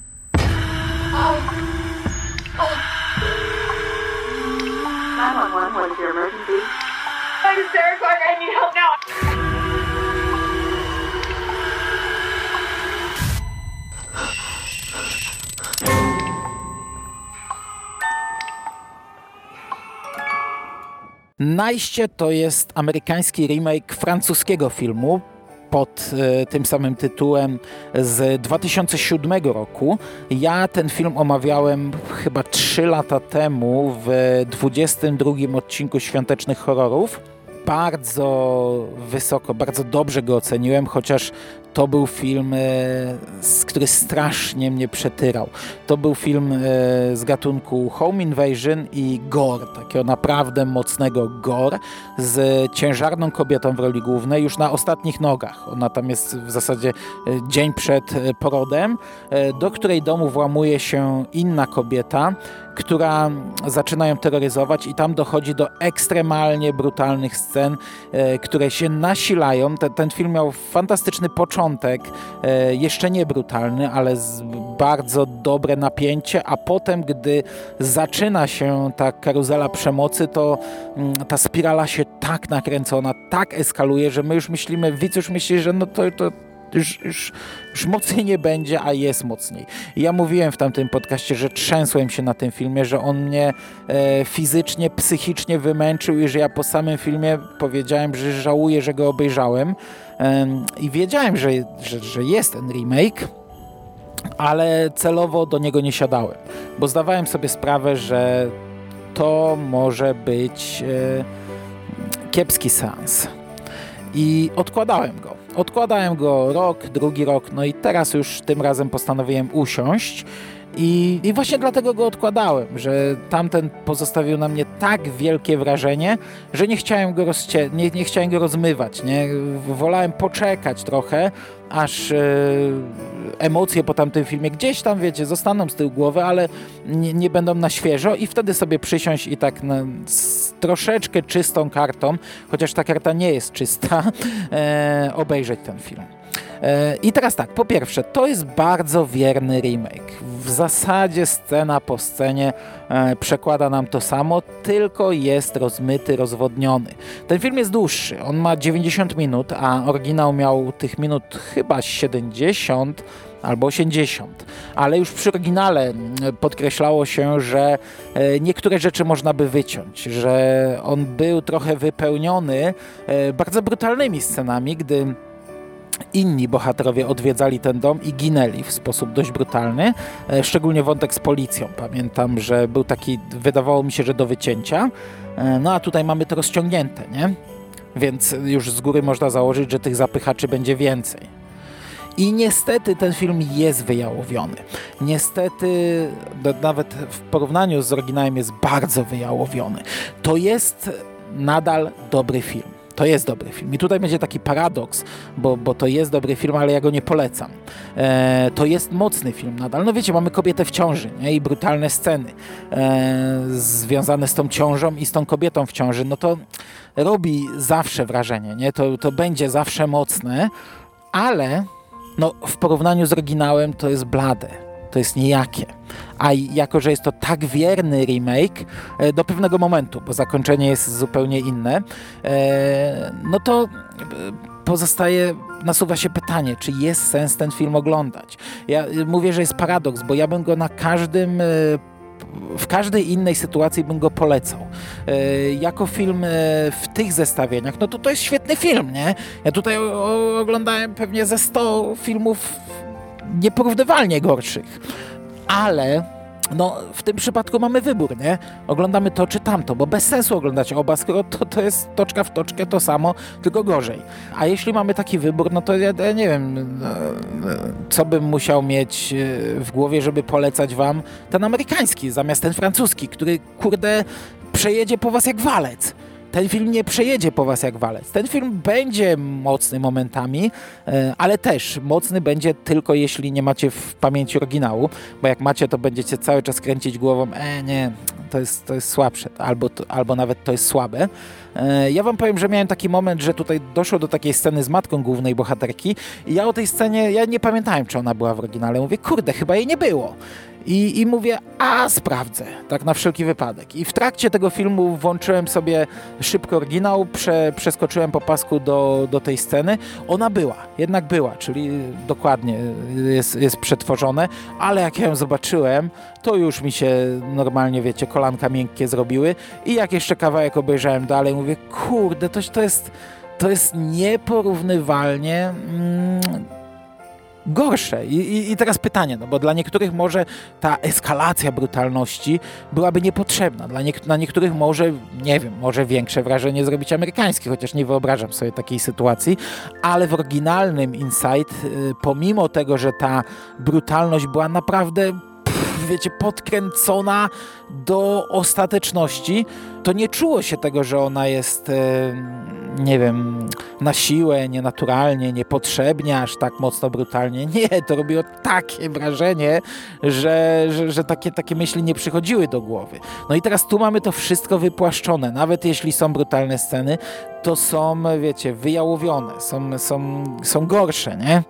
Speaker 11: 911, what is your emergency? I'm Sarah Clark. I need help now.
Speaker 1: Najście to jest amerykański remake francuskiego filmu pod e, tym samym tytułem z 2007 roku. Ja ten film omawiałem chyba 3 lata temu w 22 odcinku Świątecznych Horrorów bardzo wysoko, bardzo dobrze go oceniłem, chociaż to był film, e, który strasznie mnie przetyrał. To był film e, z gatunku Home Invasion i gore, takiego naprawdę mocnego gore, z ciężarną kobietą w roli głównej, już na ostatnich nogach. Ona tam jest w zasadzie e, dzień przed porodem, do której domu włamuje się inna kobieta, która zaczyna ją terroryzować i tam dochodzi do ekstremalnie brutalnych scen, które się nasilają. Ten, ten film miał fantastyczny początek, początek e, jeszcze nie brutalny, ale bardzo dobre napięcie, a potem, gdy zaczyna się ta karuzela przemocy, to mm, ta spirala się tak nakręcona, tak eskaluje, że my już myślimy, widz już myśli, że no to, to już, już, już mocniej nie będzie, a jest mocniej. I ja mówiłem w tamtym podcaście, że trzęsłem się na tym filmie, że on mnie e, fizycznie, psychicznie wymęczył i że ja po samym filmie powiedziałem, że żałuję, że go obejrzałem. E, I wiedziałem, że, że, że jest ten remake, ale celowo do niego nie siadałem, bo zdawałem sobie sprawę, że to może być e, kiepski seans. I odkładałem go. Odkładałem go rok, drugi rok, no i teraz już tym razem postanowiłem usiąść. I, I, właśnie dlatego go odkładałem, że tamten pozostawił na mnie tak wielkie wrażenie, że nie chciałem go, rozcie- nie, nie chciałem go rozmywać. Nie? Wolałem poczekać trochę, aż e, emocje po tamtym filmie gdzieś tam, wiecie, zostaną z tyłu głowy, ale nie, nie będą na świeżo i wtedy sobie przysiąść i tak na, z troszeczkę czystą kartą, chociaż ta karta nie jest czysta, e, obejrzeć ten film. E, I teraz tak, po pierwsze, to jest bardzo wierny remake w zasadzie scena po scenie e, przekłada nam to samo, tylko jest rozmyty, rozwodniony. Ten film jest dłuższy, on ma 90 minut, a oryginał miał tych minut chyba 70 albo 80. Ale już przy oryginale podkreślało się, że e, niektóre rzeczy można by wyciąć, że on był trochę wypełniony bardzo brutalnymi scenami, gdy inni bohaterowie odwiedzali ten dom i ginęli w sposób dość brutalny, e, szczególnie wątek z policją. Pamiętam, że był taki, wydawało mi się, że do wycięcia, no a tutaj mamy to rozciągnięte, nie? Więc już z góry można założyć, że tych zapychaczy będzie więcej. I niestety ten film jest wyjałowiony. Niestety, nawet w porównaniu z oryginałem jest bardzo wyjałowiony. To jest nadal dobry film. To jest dobry film. I tutaj będzie taki paradoks, bo, bo to jest dobry film, ale ja go nie polecam. E, to jest mocny film nadal. No wiecie, mamy kobietę w ciąży nie? i brutalne sceny e, związane z tą ciążą i z tą kobietą w ciąży. No to robi zawsze wrażenie, nie? To, to będzie zawsze mocne, ale no, w porównaniu z oryginałem to jest blade, to jest nijakie. A jako, że jest to tak wierny remake e, do pewnego momentu, bo zakończenie jest zupełnie inne, e, no to e, pozostaje, nasuwa się pytanie, czy jest sens ten film oglądać. Ja mówię, że jest paradoks, bo ja bym go na każdym w każdej innej sytuacji bym go polecał. E, jako film e, w tych zestawieniach, no to to jest świetny film, nie? Ja tutaj oglądałem pewnie ze 100 filmów nieporównywalnie gorszych, ale no w tym przypadku mamy wybór, nie? Oglądamy to czy tamto, bo bez sensu oglądać oba, skoro to, to jest toczka w toczkę to samo, tylko gorzej. A jeśli mamy taki wybór, no to ja, ja nie wiem, no, co bym musiał mieć e, w głowie, żeby polecać wam ten amerykański zamiast ten francuski, który, kurde, przejedzie po was jak walec ten film nie przejedzie po was jak walec. Ten film będzie mocny momentami, e, ale też mocny będzie tylko jeśli nie macie w pamięci oryginału, bo jak macie, to będziecie cały czas kręcić głową, e nie, to jest, to jest słabsze, albo, albo nawet to jest słabe. E, ja wam powiem, że miałem taki moment, że tutaj doszło do takiej sceny z matką głównej bohaterki i ja o tej scenie, ja nie pamiętałem, czy ona była w oryginale. Mówię, kurde, chyba jej nie było. I, I mówię, a sprawdzę, tak na wszelki wypadek. I w trakcie tego filmu włączyłem sobie szybko oryginał, prze, przeskoczyłem po pasku do, do tej sceny. Ona była, jednak była, czyli dokładnie jest, jest przetworzone, ale jak ja ją zobaczyłem, to już mi się normalnie, wiecie, kolanka miękkie zrobiły. I jak jeszcze kawałek obejrzałem dalej, mówię, kurde, to, to jest to jest nieporównywalnie mm, gorsze. I, i, I, teraz pytanie, no bo dla niektórych może ta eskalacja brutalności byłaby niepotrzebna. Dla niektórych może, nie wiem, może większe wrażenie zrobić amerykański, chociaż nie wyobrażam sobie takiej sytuacji, ale w oryginalnym Inside, y, pomimo tego, że ta brutalność była naprawdę wiecie, podkręcona do ostateczności, to nie czuło się tego, że ona jest, nie wiem, na siłę, nienaturalnie, niepotrzebnie, aż tak mocno brutalnie. Nie, to robiło takie wrażenie, że, że, że takie, takie myśli nie przychodziły do głowy. No i teraz tu mamy to wszystko wypłaszczone. Nawet jeśli są brutalne sceny, to są, wiecie, wyjałowione, są, są, są gorsze, nie?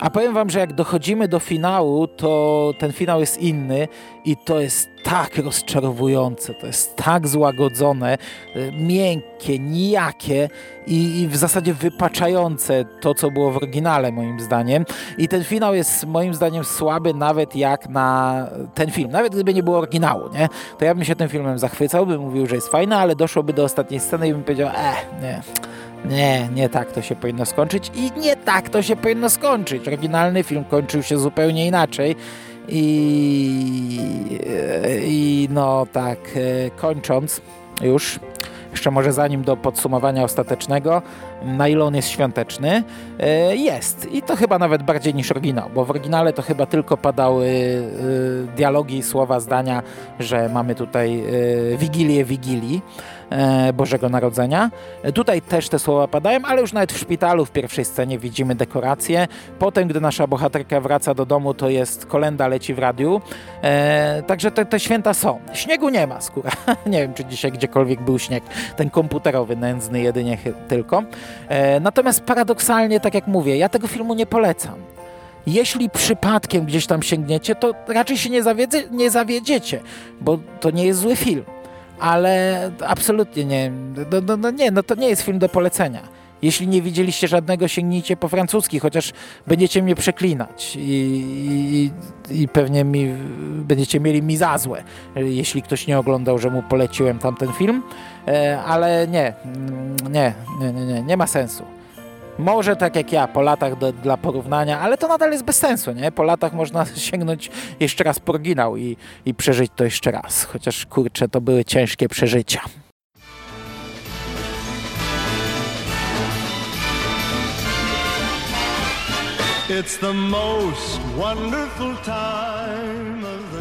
Speaker 1: A powiem wam, że jak dochodzimy do finału, to ten finał jest inny i to jest tak rozczarowujące, to jest tak złagodzone, e, miękkie, nijakie i, i, w zasadzie wypaczające to, co było w oryginale, moim zdaniem. I ten finał jest moim zdaniem słaby nawet jak na ten film. Nawet gdyby nie było oryginału, nie? To ja bym się tym filmem zachwycał, bym mówił, że jest fajny, ale doszłoby do ostatniej sceny i bym powiedział, eh, nie. Nie, nie tak to się powinno skończyć i nie tak to się powinno skończyć. Oryginalny film kończył się zupełnie inaczej i, i no tak, e, kończąc już, jeszcze może zanim do podsumowania ostatecznego, na ile on jest świąteczny? E, jest. I to chyba nawet bardziej niż oryginał, bo w oryginale to chyba tylko padały e, dialogi, słowa, zdania, że mamy tutaj Wigilię Wigilii. E, Bożego Narodzenia. Tutaj też te słowa padają, ale już nawet w szpitalu w pierwszej scenie widzimy dekoracje. Potem, gdy nasza bohaterka wraca do domu, to jest kolenda leci w radiu. E, także te, te święta są. Śniegu nie ma, skóra. nie wiem, czy dzisiaj gdziekolwiek był śnieg. Ten komputerowy, nędzny jedynie tylko. E, natomiast paradoksalnie, tak jak mówię, ja tego filmu nie polecam. Jeśli przypadkiem gdzieś tam sięgniecie, to raczej się nie, zawiedzie, nie zawiedziecie, bo to nie jest zły film. Ale absolutnie nie. No, no, no nie, no to nie jest film do polecenia. Jeśli nie widzieliście żadnego, sięgnijcie po francuski, chociaż będziecie mnie przeklinać i, i, i pewnie mi, będziecie mieli mi za złe, jeśli ktoś nie oglądał, że mu poleciłem tamten film, e, ale nie, nie, nie, nie, nie, nie ma sensu. Może tak jak ja, po latach do, dla porównania, ale to nadal jest bez sensu, nie? Po latach można sięgnąć jeszcze raz po oryginał i, i przeżyć to jeszcze raz. Chociaż kurczę, to były ciężkie przeżycia.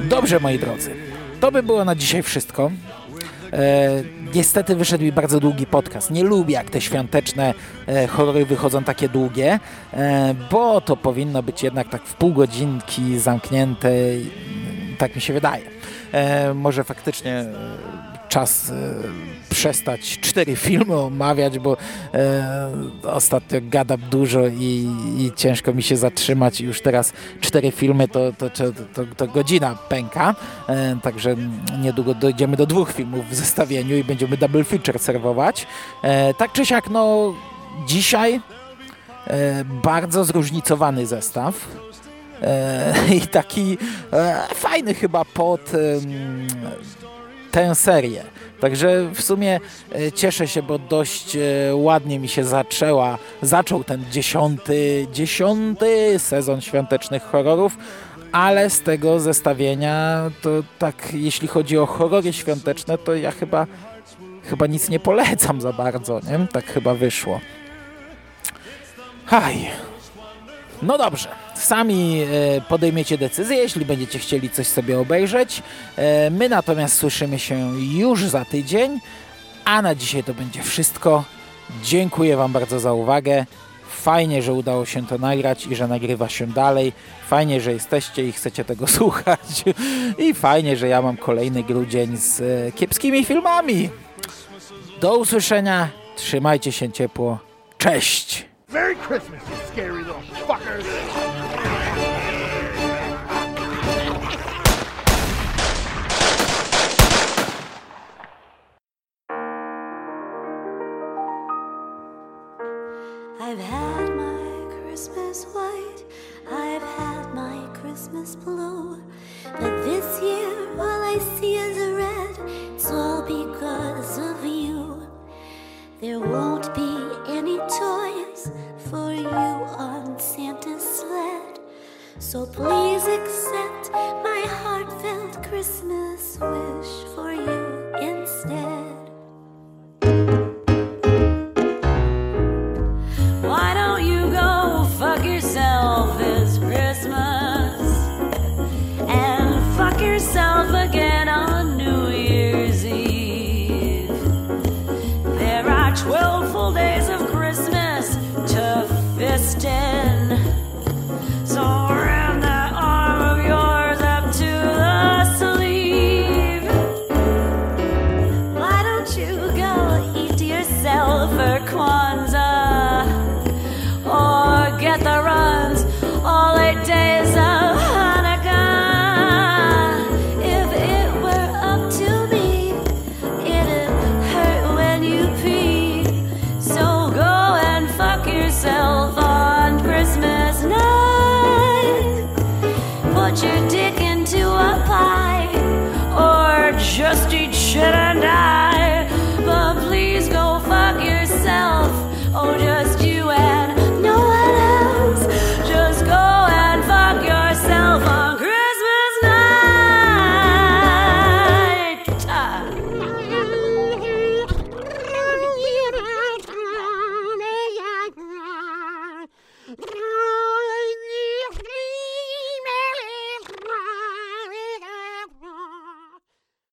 Speaker 1: Dobrze, moi drodzy. To by było na dzisiaj wszystko. E, niestety wyszedł mi bardzo długi podcast. Nie lubię, jak te świąteczne e, horrory wychodzą takie długie, e, bo to powinno być jednak tak w pół godzinki zamknięte. Tak mi się wydaje. E, może faktycznie e, czas e, przestać cztery filmy omawiać, bo e, ostatnio gadam dużo i, i, ciężko mi się zatrzymać. Już teraz cztery filmy to, to, to, to, to godzina pęka, e, także niedługo dojdziemy do dwóch filmów w zestawieniu i będziemy double feature serwować. E, tak czy siak, no dzisiaj e, bardzo zróżnicowany zestaw. E, I taki e, fajny chyba pod tę serię. Także w sumie e, cieszę się, bo dość e, ładnie mi się zaczęła, zaczął ten dziesiąty, dziesiąty sezon świątecznych horrorów, ale z tego zestawienia to tak, jeśli chodzi o horrory świąteczne, to ja chyba, chyba nic nie polecam za bardzo, nie? Tak chyba wyszło. Haj. No dobrze, sami e, podejmiecie decyzję, jeśli będziecie chcieli coś sobie obejrzeć. E, my natomiast słyszymy się już za tydzień, a na dzisiaj to będzie wszystko. Dziękuję Wam bardzo za uwagę. Fajnie, że udało się to nagrać i że nagrywa się dalej. Fajnie, że jesteście i chcecie tego słuchać. I fajnie, że ja mam kolejny grudzień z e, kiepskimi filmami. Do usłyszenia. Trzymajcie się ciepło. Cześć!
Speaker 6: Merry Christmas, you scary little fuckers!
Speaker 12: Christmas blue, but this year all I see is red. It's all because of you. There won't be any toys for you on Santa's sled. So please accept